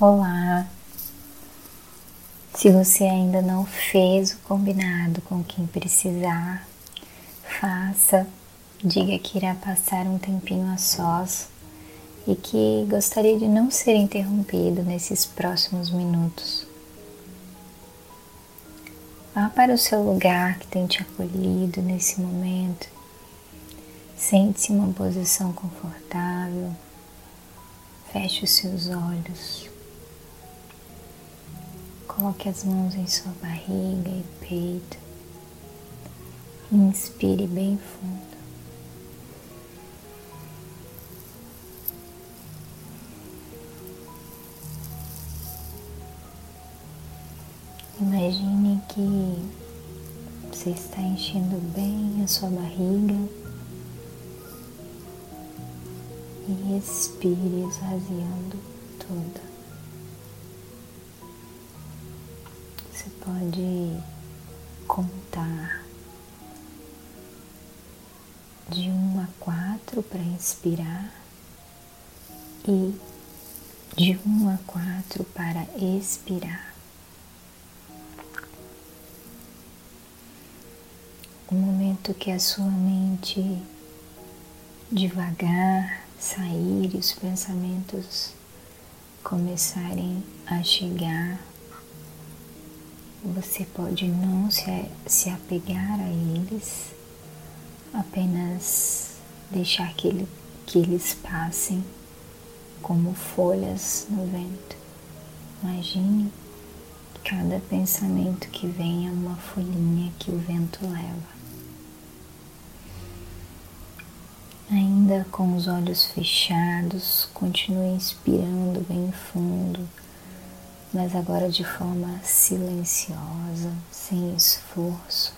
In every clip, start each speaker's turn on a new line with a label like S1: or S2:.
S1: Olá! Se você ainda não fez o combinado com quem precisar, faça. Diga que irá passar um tempinho a sós e que gostaria de não ser interrompido nesses próximos minutos. Vá para o seu lugar que tem te acolhido nesse momento. Sente-se em uma posição confortável. Feche os seus olhos. Coloque as mãos em sua barriga e peito. Inspire bem fundo. Imagine que você está enchendo bem a sua barriga e respire esvaziando toda. Pode contar de um a quatro para inspirar e de um a quatro para expirar. O momento que a sua mente devagar sair e os pensamentos começarem a chegar você pode não se, se apegar a eles, apenas deixar que, ele, que eles passem como folhas no vento. Imagine cada pensamento que vem é uma folhinha que o vento leva. Ainda com os olhos fechados, continue inspirando bem fundo mas agora de forma silenciosa, sem esforço.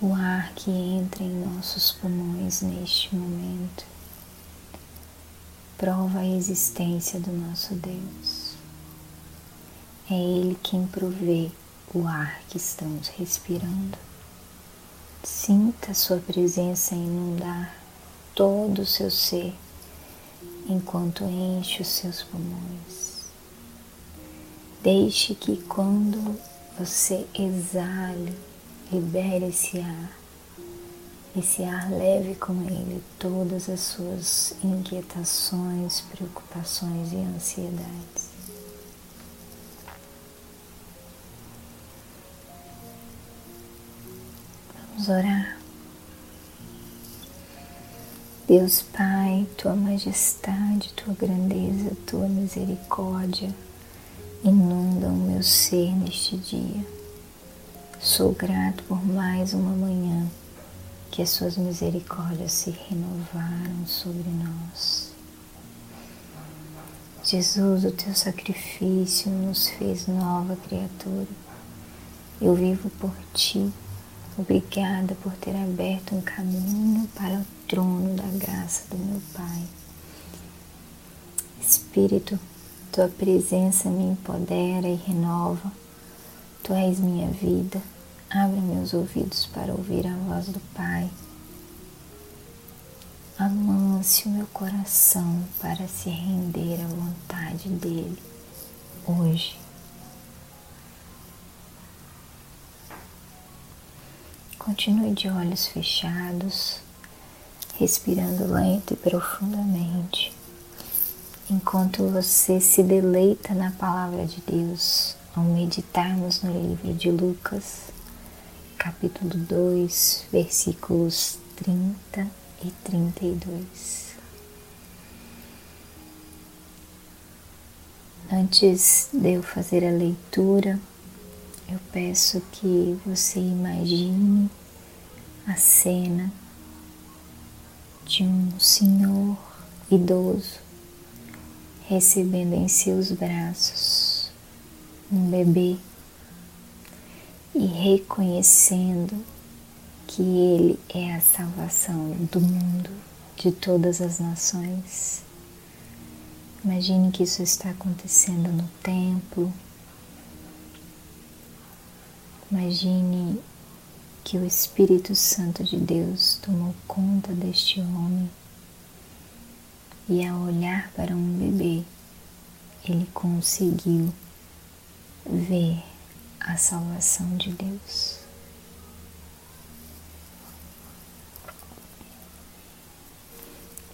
S1: O ar que entra em nossos pulmões neste momento prova a existência do nosso Deus. É Ele quem provê o ar que estamos respirando. Sinta Sua presença inundar todo o seu ser enquanto enche os seus pulmões. Deixe que quando você exale, libere esse ar. Esse ar leve com ele todas as suas inquietações, preocupações e ansiedades. Vamos orar. Deus Pai, Tua majestade, Tua grandeza, Tua misericórdia inundam o meu ser neste dia. Sou grato por mais uma manhã que as Suas misericórdias se renovaram sobre nós. Jesus, o Teu sacrifício nos fez nova criatura. Eu vivo por Ti Obrigada por ter aberto um caminho para o graça do meu Pai. Espírito, tua presença me empodera e renova. Tu és minha vida. Abre meus ouvidos para ouvir a voz do Pai. Amance o meu coração para se render à vontade dele hoje. Continue de olhos fechados, respirando lento e profundamente, enquanto você se deleita na palavra de Deus ao meditarmos no livro de Lucas, capítulo 2, versículos 30 e 32. Antes de eu fazer a leitura, eu peço que você imagine a cena de um senhor idoso recebendo em seus braços um bebê e reconhecendo que ele é a salvação do mundo, de todas as nações. Imagine que isso está acontecendo no templo, Imagine que o Espírito Santo de Deus tomou conta deste homem e ao olhar para um bebê, ele conseguiu ver a salvação de Deus.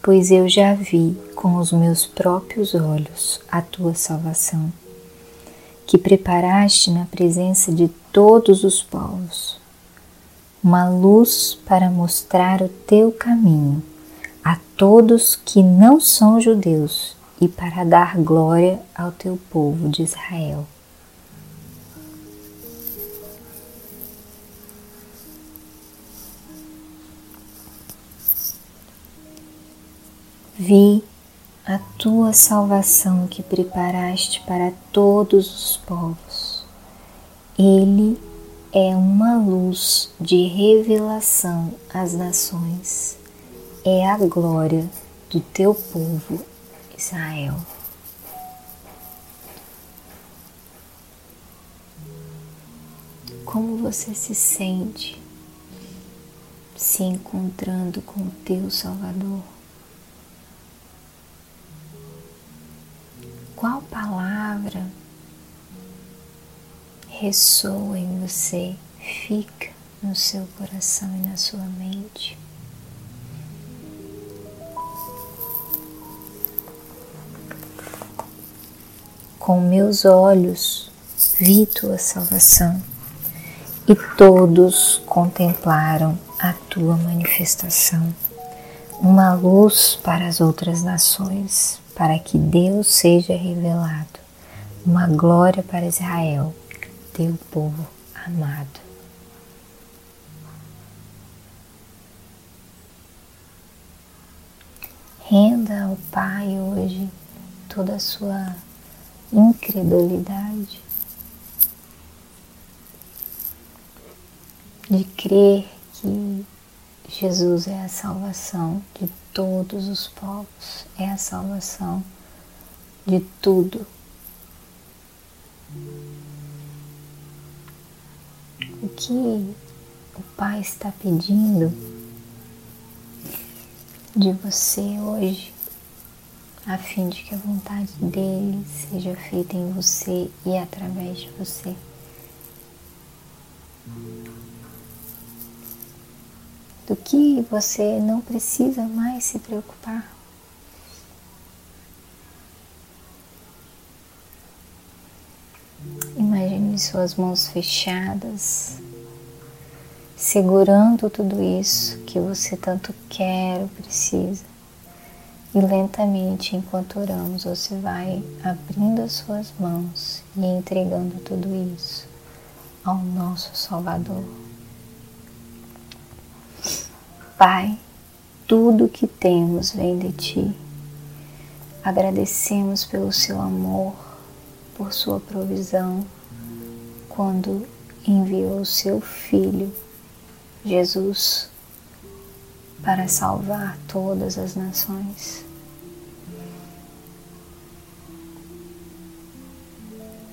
S1: Pois eu já vi com os meus próprios olhos a tua salvação, que preparaste na presença de todos os povos, uma luz para mostrar o teu caminho a todos que não são judeus e para dar glória ao teu povo de Israel. Vi a tua salvação que preparaste para todos os povos. Ele é uma luz de revelação às nações é a glória do teu povo Israel. Como você se sente se encontrando com o teu Salvador? Qual palavra ressoa em você, fica no seu coração e na sua mente? com meus olhos vi tua salvação e todos contemplaram a tua manifestação, uma luz para as outras nações, para que Deus seja revelado, uma glória para Israel, teu povo amado. Renda ao Pai hoje toda a sua incredulidade, de crer que Jesus é a salvação de todos os povos, é a salvação de tudo. O que o Pai está pedindo de você hoje a fim de que a vontade dele seja feita em você e através de você. Do que você não precisa mais se preocupar. Imagine suas mãos fechadas, segurando tudo isso que você tanto quer ou precisa. E lentamente, enquanto oramos, você vai abrindo as suas mãos e entregando tudo isso ao nosso Salvador. Pai, tudo que temos vem de Ti. Agradecemos pelo Seu amor, por Sua provisão, quando enviou Seu Filho, Jesus, para salvar todas as nações.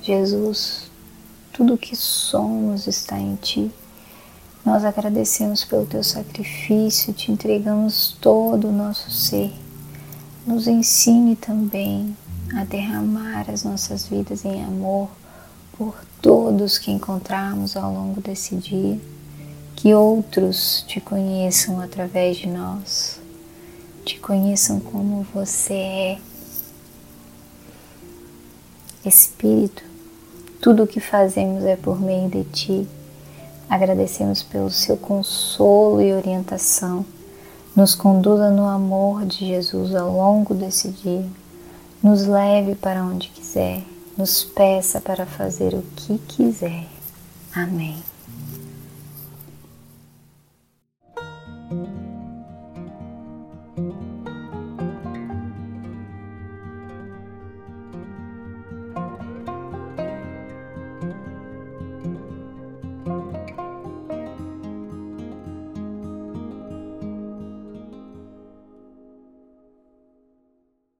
S1: Jesus, tudo que somos está em Ti. Nós agradecemos pelo Teu sacrifício, te entregamos todo o nosso ser. Nos ensine também a derramar as nossas vidas em amor por todos que encontrarmos ao longo desse dia. Que outros te conheçam através de nós, te conheçam como você é. Espírito, tudo o que fazemos é por meio de Ti. Agradecemos pelo Seu consolo e orientação. Nos conduza no amor de Jesus ao longo desse dia. Nos leve para onde quiser. Nos peça para fazer o que quiser. Amém.